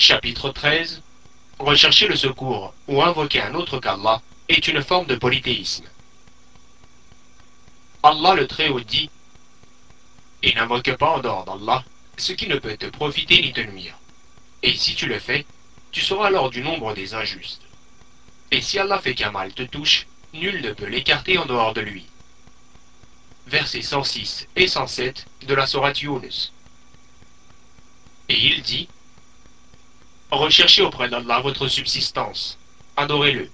Chapitre 13 Rechercher le secours ou invoquer un autre qu'Allah est une forme de polythéisme. Allah le Très-Haut dit Et n'invoque pas en dehors d'Allah ce qui ne peut te profiter ni te nuire. Et si tu le fais, tu seras alors du nombre des injustes. Et si Allah fait qu'un mal te touche, nul ne peut l'écarter en dehors de lui. Versets 106 et 107 de la Sourate Yunus. Et il dit Recherchez auprès d'Allah votre subsistance, adorez-le.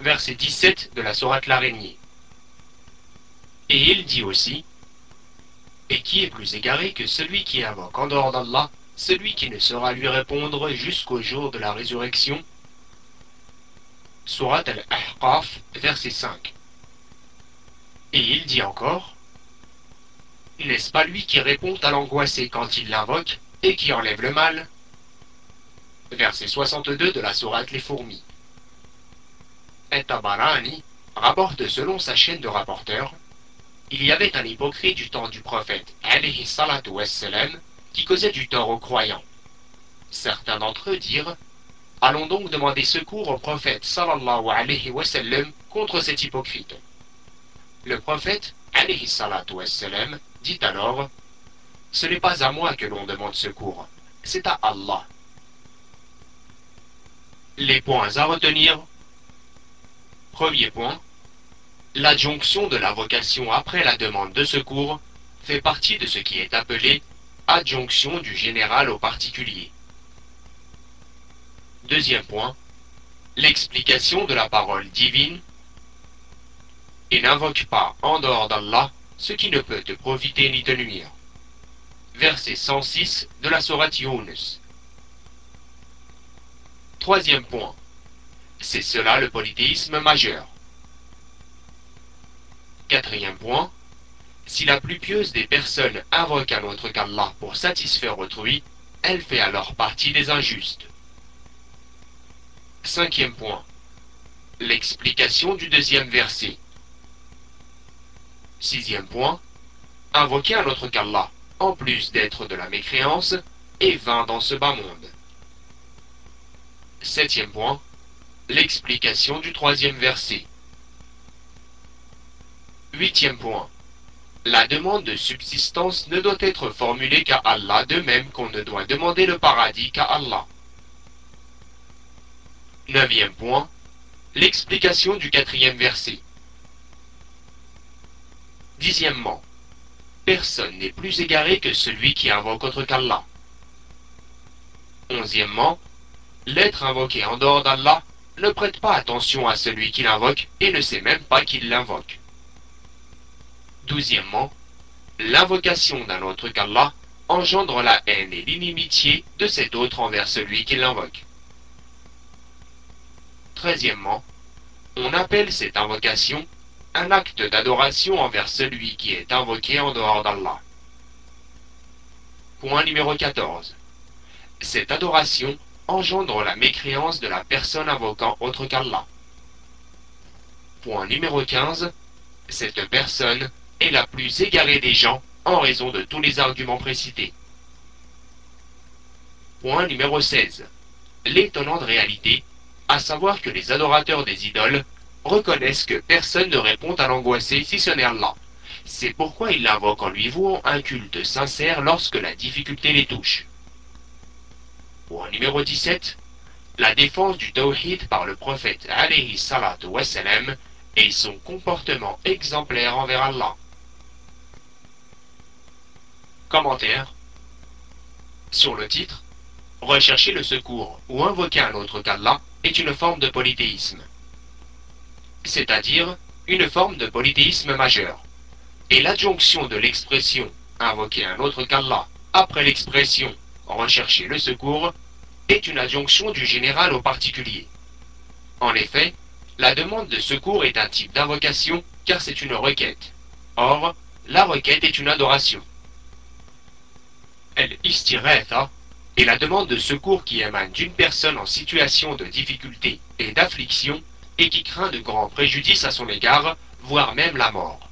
Verset 17 de la Sourate L'Araignée. Et il dit aussi Et qui est plus égaré que celui qui invoque en dehors d'Allah, celui qui ne saura lui répondre jusqu'au jour de la résurrection Surat al-Ahqaf, verset 5. Et il dit encore N'est-ce pas lui qui répond à l'angoissé quand il l'invoque et qui enlève le mal? Verset 62 de la sourate Les Fourmis. Tabarani rapporte selon sa chaîne de rapporteurs il y avait un hypocrite du temps du prophète alayhi salatu wassalam, qui causait du tort aux croyants. Certains d'entre eux dirent Allons donc demander secours au prophète contre cet hypocrite. Le prophète alayhi salatu wassalam, dit alors Ce n'est pas à moi que l'on demande secours, c'est à Allah. Les points à retenir. Premier point. L'adjonction de la vocation après la demande de secours fait partie de ce qui est appelé adjonction du général au particulier. Deuxième point. L'explication de la parole divine. Et n'invoque pas en dehors d'Allah ce qui ne peut te profiter ni te nuire. Verset 106 de la Sourate Yunus. Troisième point. C'est cela le polythéisme majeur. Quatrième point. Si la plus pieuse des personnes invoque un autre qu'Allah pour satisfaire autrui, elle fait alors partie des injustes. Cinquième point. L'explication du deuxième verset. Sixième point. Invoquer un autre qu'Allah, en plus d'être de la mécréance, est vain dans ce bas monde. Septième point. L'explication du troisième verset. Huitième point. La demande de subsistance ne doit être formulée qu'à Allah de même qu'on ne doit demander le paradis qu'à Allah. Neuvième point. L'explication du quatrième verset. Dixièmement. Personne n'est plus égaré que celui qui invoque autre qu'Allah. Onzièmement l'être invoqué en dehors d'Allah ne prête pas attention à celui qui l'invoque et ne sait même pas qu'il l'invoque. Douzièmement, l'invocation d'un autre qu'Allah engendre la haine et l'inimitié de cet autre envers celui qui l'invoque. Treizièmement, on appelle cette invocation un acte d'adoration envers celui qui est invoqué en dehors d'Allah. Point numéro 14. Cette adoration engendre la mécréance de la personne invoquant autre qu'Allah. Point numéro 15. Cette personne est la plus égarée des gens en raison de tous les arguments précités. Point numéro 16. L'étonnante réalité, à savoir que les adorateurs des idoles reconnaissent que personne ne répond à l'angoissé si ce n'est Allah. C'est pourquoi ils l'invoquent en lui vouant un culte sincère lorsque la difficulté les touche. Point numéro 17. La défense du tawhid par le prophète alayhi salatu wassalam et son comportement exemplaire envers Allah. Commentaire. Sur le titre, rechercher le secours ou invoquer un autre qu'Allah est une forme de polythéisme. C'est-à-dire une forme de polythéisme majeur. Et l'adjonction de l'expression invoquer un autre qu'Allah après l'expression rechercher le secours est une adjonction du général au particulier. En effet, la demande de secours est un type d'invocation car c'est une requête. Or, la requête est une adoration. Elle istiretha est la demande de secours qui émane d'une personne en situation de difficulté et d'affliction et qui craint de grands préjudices à son égard, voire même la mort.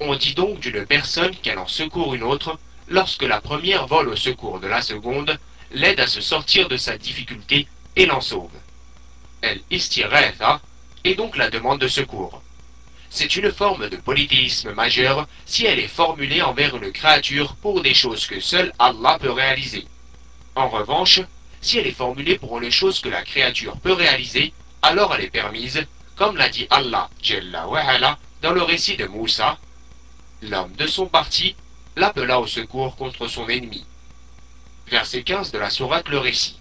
On dit donc d'une personne qu'elle en secourt une autre lorsque la première vole au secours de la seconde, l'aide à se sortir de sa difficulté et l'en sauve. El istiretha est donc la demande de secours. C'est une forme de polythéisme majeur si elle est formulée envers une créature pour des choses que seul Allah peut réaliser. En revanche, si elle est formulée pour une chose que la créature peut réaliser, alors elle est permise, comme l'a dit Allah dans le récit de Moussa. L'homme de son parti l'appela au secours contre son ennemi. Verset 15 de la sourate Le Récit.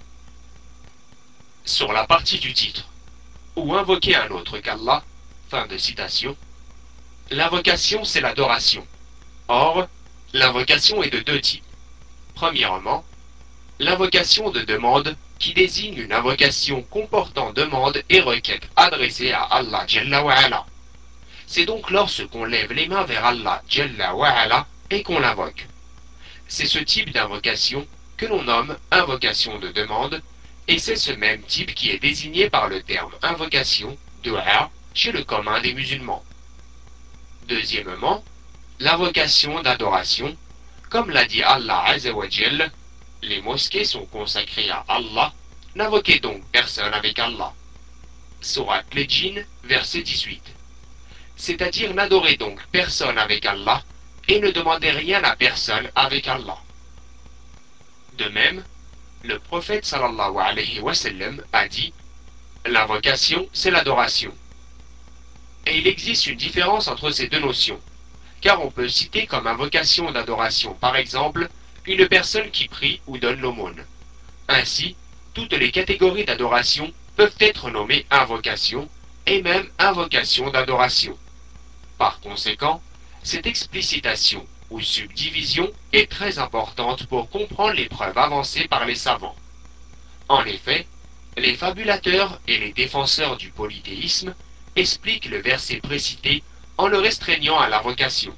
Sur la partie du titre, ou invoquer un autre qu'Allah, fin de citation, l'invocation c'est l'adoration. Or, l'invocation est de deux types. Premièrement, l'invocation de demande qui désigne une invocation comportant demande et requête adressée à Allah Jalla C'est donc lorsqu'on lève les mains vers Allah Jalla et qu'on l'invoque. C'est ce type d'invocation que l'on nomme invocation de demande et c'est ce même type qui est désigné par le terme invocation, dua, chez le commun des musulmans. Deuxièmement, l'invocation d'adoration, comme l'a dit Allah Azzawajal, les mosquées sont consacrées à Allah, n'invoquez donc personne avec Allah. Surat Lejin, verset 18. C'est-à-dire n'adorez donc personne avec Allah et ne demandez rien à personne avec Allah. De même, le prophète a dit L'invocation, c'est l'adoration. Et il existe une différence entre ces deux notions, car on peut citer comme invocation d'adoration, par exemple, une personne qui prie ou donne l'aumône. Ainsi, toutes les catégories d'adoration peuvent être nommées invocation et même invocation d'adoration. Par conséquent, cette explicitation ou subdivision est très importante pour comprendre les preuves avancées par les savants. En effet, les fabulateurs et les défenseurs du polythéisme expliquent le verset précité en le restreignant à l'invocation.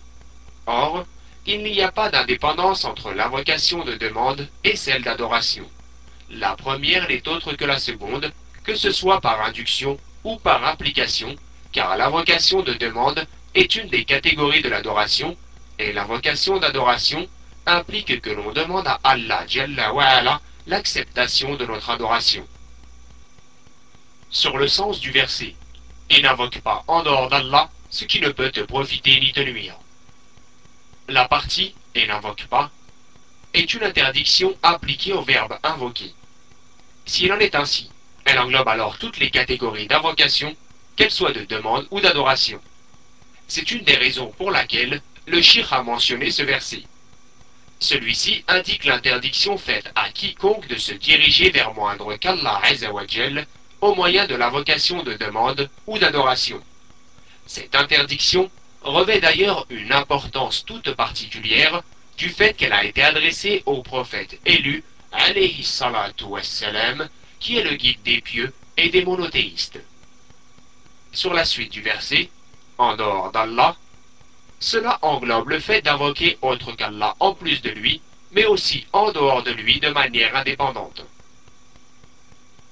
Or, il n'y a pas d'indépendance entre l'invocation de demande et celle d'adoration. La première n'est autre que la seconde, que ce soit par induction ou par implication, car l'invocation de demande est une des catégories de l'adoration, et l'invocation d'adoration implique que l'on demande à Allah l'acceptation de notre adoration. Sur le sens du verset, et n'invoque pas en dehors d'Allah ce qui ne peut te profiter ni te nuire. La partie et n'invoque pas est une interdiction appliquée au verbe invoquer. S'il en est ainsi, elle englobe alors toutes les catégories d'invocation, qu'elles soient de demande ou d'adoration. C'est une des raisons pour laquelle le shir a mentionné ce verset. Celui-ci indique l'interdiction faite à quiconque de se diriger vers moindre qu'Allah au moyen de l'invocation de demande ou d'adoration. Cette interdiction revêt d'ailleurs une importance toute particulière du fait qu'elle a été adressée au prophète élu, qui est le guide des pieux et des monothéistes. Sur la suite du verset, en dehors d'Allah, cela englobe le fait d'invoquer autre qu'Allah en plus de lui, mais aussi en dehors de lui de manière indépendante.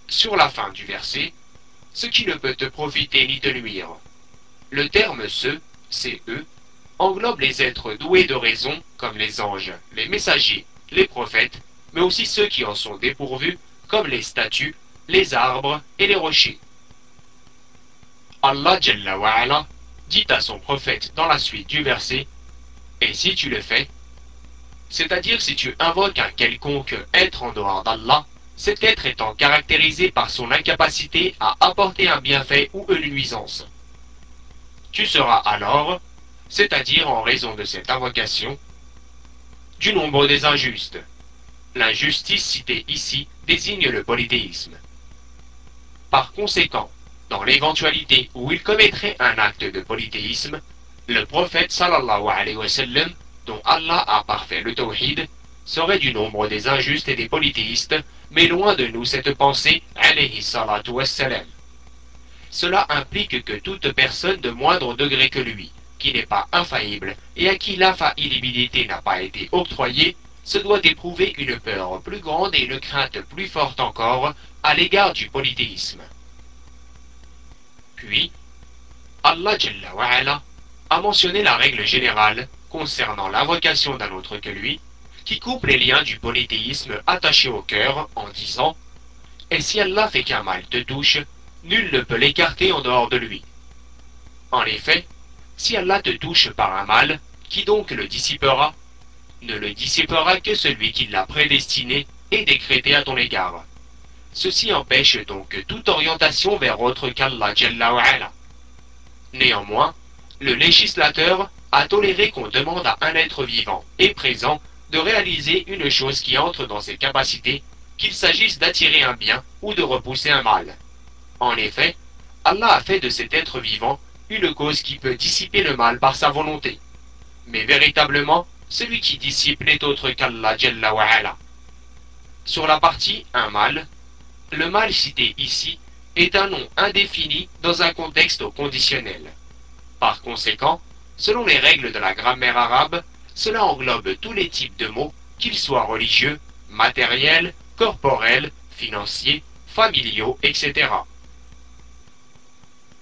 Sur la fin du verset, ce qui ne peut te profiter ni te nuire. Le terme ce CE, englobe les êtres doués de raison, comme les anges, les messagers, les prophètes, mais aussi ceux qui en sont dépourvus, comme les statues, les arbres et les rochers. Allah dit à son prophète dans la suite du verset, Et si tu le fais, c'est-à-dire si tu invoques un quelconque être en dehors d'Allah, cet être étant caractérisé par son incapacité à apporter un bienfait ou une nuisance. Tu seras alors, c'est-à-dire en raison de cette invocation, du nombre des injustes. L'injustice citée ici désigne le polythéisme. Par conséquent, dans l'éventualité où il commettrait un acte de polythéisme, le prophète sallallahu alayhi wa sallam, dont Allah a parfait le tawhid, serait du nombre des injustes et des polythéistes, mais loin de nous cette pensée, alayhi salatu wassalam. Cela implique que toute personne de moindre degré que lui, qui n'est pas infaillible et à qui l'infaillibilité n'a pas été octroyée, se doit d'éprouver une peur plus grande et une crainte plus forte encore à l'égard du polythéisme. Puis, Allah a mentionné la règle générale concernant l'invocation d'un autre que lui, qui coupe les liens du polythéisme attaché au cœur en disant Et si Allah fait qu'un mal te touche, nul ne peut l'écarter en dehors de lui. En effet, si Allah te touche par un mal, qui donc le dissipera? Ne le dissipera que celui qui l'a prédestiné et décrété à ton égard. Ceci empêche donc toute orientation vers autre qu'Allah Néanmoins, le législateur a toléré qu'on demande à un être vivant et présent de réaliser une chose qui entre dans ses capacités, qu'il s'agisse d'attirer un bien ou de repousser un mal. En effet, Allah a fait de cet être vivant une cause qui peut dissiper le mal par sa volonté. Mais véritablement, celui qui dissipe n'est autre qu'Allah Sur la partie un mal, le mal cité ici est un nom indéfini dans un contexte conditionnel. Par conséquent, selon les règles de la grammaire arabe, cela englobe tous les types de mots, qu'ils soient religieux, matériels, corporels, financiers, familiaux, etc.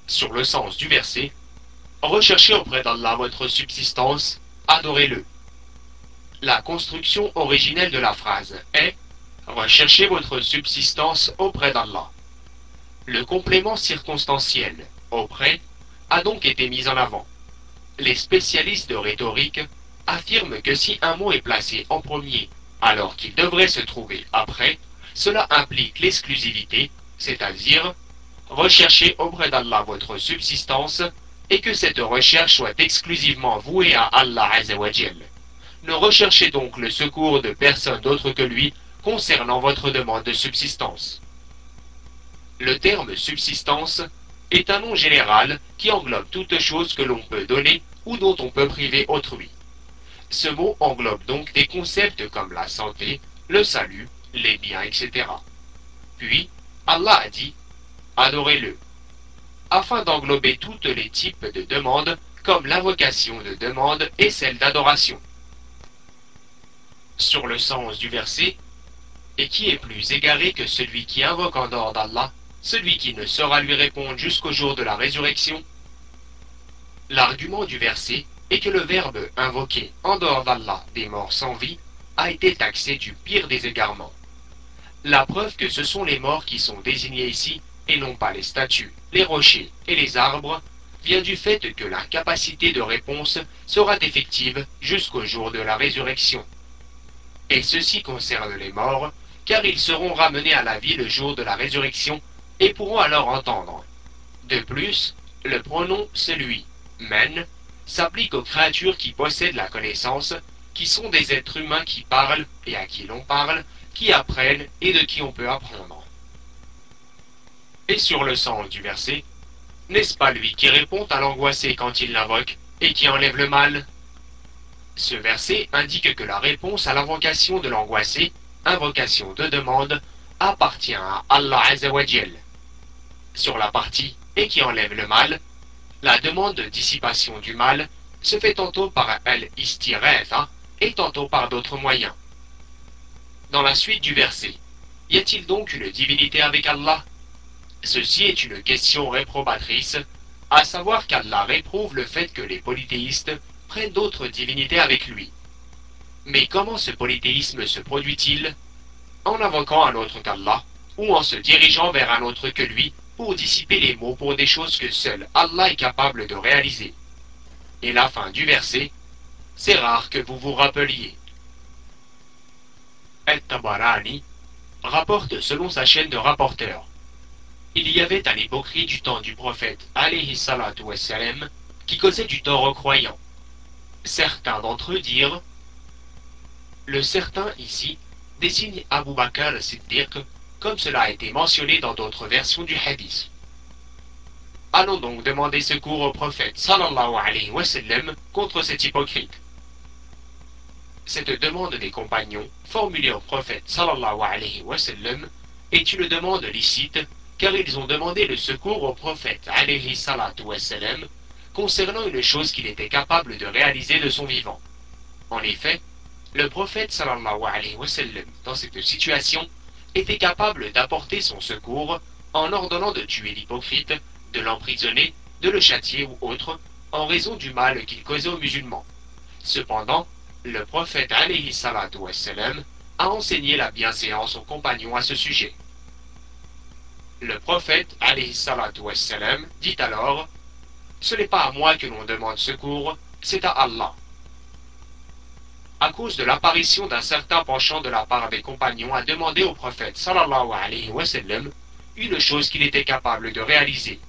Sur le sens du verset, recherchez auprès d'Allah votre subsistance, adorez-le. La construction originelle de la phrase est Recherchez votre subsistance auprès d'Allah. Le complément circonstanciel, auprès, a donc été mis en avant. Les spécialistes de rhétorique affirme que si un mot est placé en premier alors qu'il devrait se trouver après, cela implique l'exclusivité, c'est-à-dire rechercher auprès d'Allah votre subsistance et que cette recherche soit exclusivement vouée à Allah. Ne recherchez donc le secours de personne d'autre que lui concernant votre demande de subsistance. Le terme subsistance est un nom général qui englobe toute chose que l'on peut donner ou dont on peut priver autrui. Ce mot englobe donc des concepts comme la santé, le salut, les biens, etc. Puis, Allah a dit Adorez-le, afin d'englober tous les types de demandes, comme l'invocation de demande et celle d'adoration. Sur le sens du verset, et qui est plus égaré que celui qui invoque en dehors d'Allah, celui qui ne saura lui répondre jusqu'au jour de la résurrection? L'argument du verset et que le verbe invoquer en dehors d'Allah des morts sans vie a été taxé du pire des égarements. La preuve que ce sont les morts qui sont désignés ici et non pas les statues, les rochers et les arbres vient du fait que la capacité de réponse sera effective jusqu'au jour de la résurrection. Et ceci concerne les morts, car ils seront ramenés à la vie le jour de la résurrection et pourront alors entendre. De plus, le pronom celui, men, s'applique aux créatures qui possèdent la connaissance, qui sont des êtres humains qui parlent et à qui l'on parle, qui apprennent et de qui on peut apprendre. Et sur le sens du verset, n'est-ce pas lui qui répond à l'angoissé quand il l'invoque et qui enlève le mal? Ce verset indique que la réponse à l'invocation de l'angoissé, invocation de demande, appartient à Allah Azzawajal. Sur la partie et qui enlève le mal, la demande de dissipation du mal se fait tantôt par el istiretha et tantôt par d'autres moyens. Dans la suite du verset, y a-t-il donc une divinité avec Allah? Ceci est une question réprobatrice, à savoir qu'Allah réprouve le fait que les polythéistes prennent d'autres divinités avec lui. Mais comment ce polythéisme se produit-il En invoquant un autre qu'Allah, ou en se dirigeant vers un autre que lui pour dissiper les mots pour des choses que seul Allah est capable de réaliser? Et la fin du verset, c'est rare que vous vous rappeliez. El-Tabarani rapporte selon sa chaîne de rapporteurs. Il y avait un hypocrite du temps du prophète alayhi salatu wassalam, qui causait du tort aux croyants. Certains d'entre eux dirent Le certain ici désigne Abu Bakr al-Siddiq comme cela a été mentionné dans d'autres versions du hadith. Allons donc demander secours au prophète sallallahu alayhi wa sallam contre cet hypocrite. Cette demande des compagnons, formulée au prophète sallallahu alayhi wa sallam, est une demande licite car ils ont demandé le secours au prophète alayhi wa sallam concernant une chose qu'il était capable de réaliser de son vivant. En effet, le prophète sallallahu alayhi wa sallam, dans cette situation, était capable d'apporter son secours en ordonnant de tuer l'hypocrite, de l'emprisonner, de le châtier ou autre, en raison du mal qu'il causait aux musulmans. Cependant, Le prophète alayhi salatu a enseigné la bienséance aux compagnons à ce sujet. Le prophète alayhi salatu dit alors Ce n'est pas à moi que l'on demande secours, c'est à Allah. À cause de l'apparition d'un certain penchant de la part des compagnons à demander au prophète sallallahu alayhi wa sallam une chose qu'il était capable de réaliser.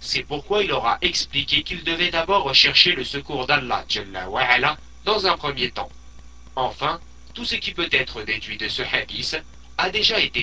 C'est pourquoi il aura expliqué qu'il devait d'abord rechercher le secours d'Allah dans un premier temps. Enfin, tout ce qui peut être déduit de ce hadith a déjà été